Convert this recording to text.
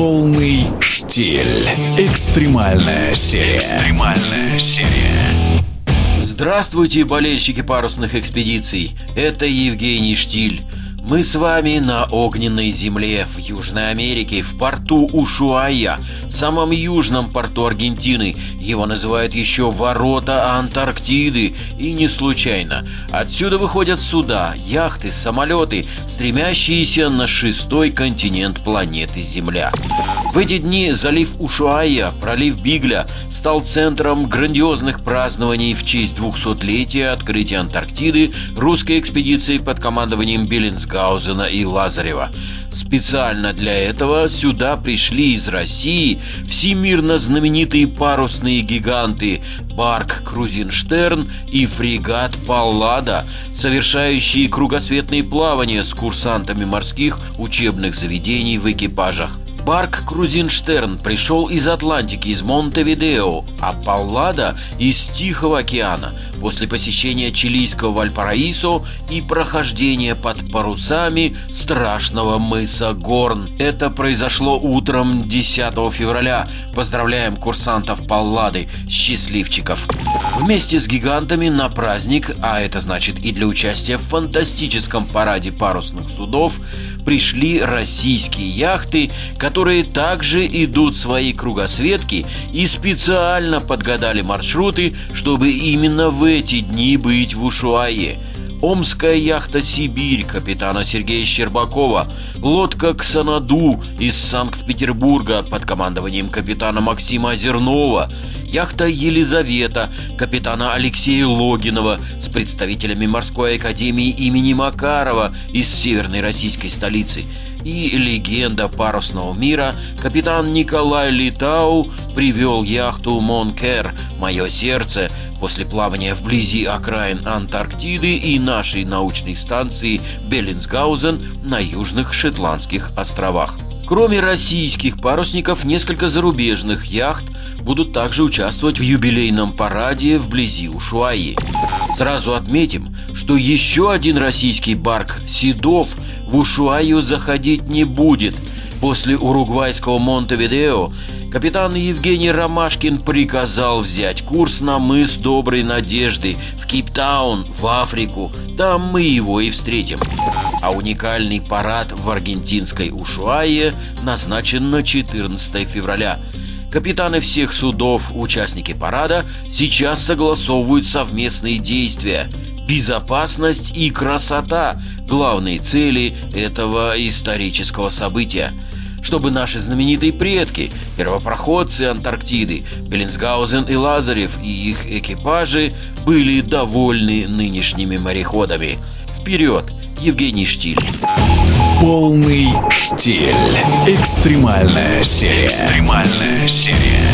Полный штиль. Экстремальная серия. Экстремальная серия. Здравствуйте, болельщики парусных экспедиций. Это Евгений Штиль. Мы с вами на огненной земле в Южной Америке, в порту Ушуая, самом южном порту Аргентины. Его называют еще ворота Антарктиды, и не случайно. Отсюда выходят суда, яхты, самолеты, стремящиеся на шестой континент планеты Земля. В эти дни залив Ушуая, пролив Бигля, стал центром грандиозных празднований в честь 200-летия открытия Антарктиды русской экспедиции под командованием Беллинсгаузена Гаузена и Лазарева. Специально для этого сюда пришли из России всемирно знаменитые парусные гиганты Барк Крузенштерн и фрегат Паллада, совершающие кругосветные плавания с курсантами морских учебных заведений в экипажах. Барк Крузенштерн пришел из Атлантики, из Монтевидео, а Паллада – из Тихого океана после посещения чилийского Вальпараисо и прохождения под парусами страшного мыса Горн. Это произошло утром 10 февраля. Поздравляем курсантов Паллады, счастливчиков. Вместе с гигантами на праздник, а это значит и для участия в фантастическом параде парусных судов, пришли российские яхты, которые также идут свои кругосветки и специально подгадали маршруты, чтобы именно в эти дни быть в Ушуае – Омская яхта «Сибирь» капитана Сергея Щербакова, лодка «Ксанаду» из Санкт-Петербурга под командованием капитана Максима Озернова, яхта «Елизавета» капитана Алексея Логинова с представителями морской академии имени Макарова из северной российской столицы – и легенда парусного мира, капитан Николай Литау привел яхту «Монкер» «Мое сердце» после плавания вблизи окраин Антарктиды и нашей научной станции Беллинсгаузен на южных Шотландских островах. Кроме российских парусников, несколько зарубежных яхт будут также участвовать в юбилейном параде вблизи Ушуаи. Сразу отметим, что еще один российский барк «Седов» в Ушуаю заходить не будет. После уругвайского Монтевидео капитан Евгений Ромашкин приказал взять курс на мыс Доброй Надежды в Кейптаун, в Африку. Там мы его и встретим. А уникальный парад в аргентинской Ушуае назначен на 14 февраля. Капитаны всех судов, участники парада, сейчас согласовывают совместные действия – безопасность и красота – главные цели этого исторического события. Чтобы наши знаменитые предки, первопроходцы Антарктиды, Беллинсгаузен и Лазарев и их экипажи были довольны нынешними мореходами. Вперед, Евгений Штиль! Полный штиль. Экстремальная серия. Экстремальная серия.